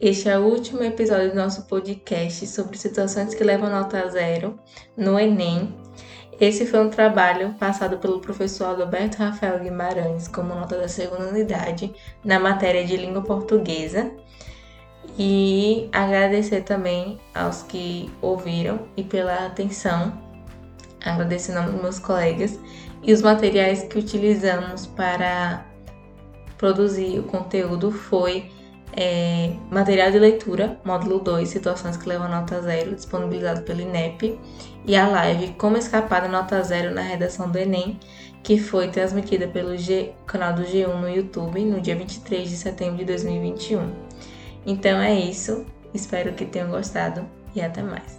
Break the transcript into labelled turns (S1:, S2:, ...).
S1: Este é o último episódio do nosso podcast sobre situações que levam nota zero no Enem. Esse foi um trabalho passado pelo professor Alberto Rafael Guimarães como nota da segunda unidade na matéria de língua portuguesa. E agradecer também aos que ouviram e pela atenção. Agradecer em nome dos meus colegas e os materiais que utilizamos para produzir o conteúdo foi é, material de leitura, módulo 2, situações que levam nota zero, disponibilizado pelo INEP, e a live Como Escapar da Nota Zero na redação do Enem, que foi transmitida pelo G, canal do G1 no YouTube no dia 23 de setembro de 2021. Então é isso, espero que tenham gostado e até mais.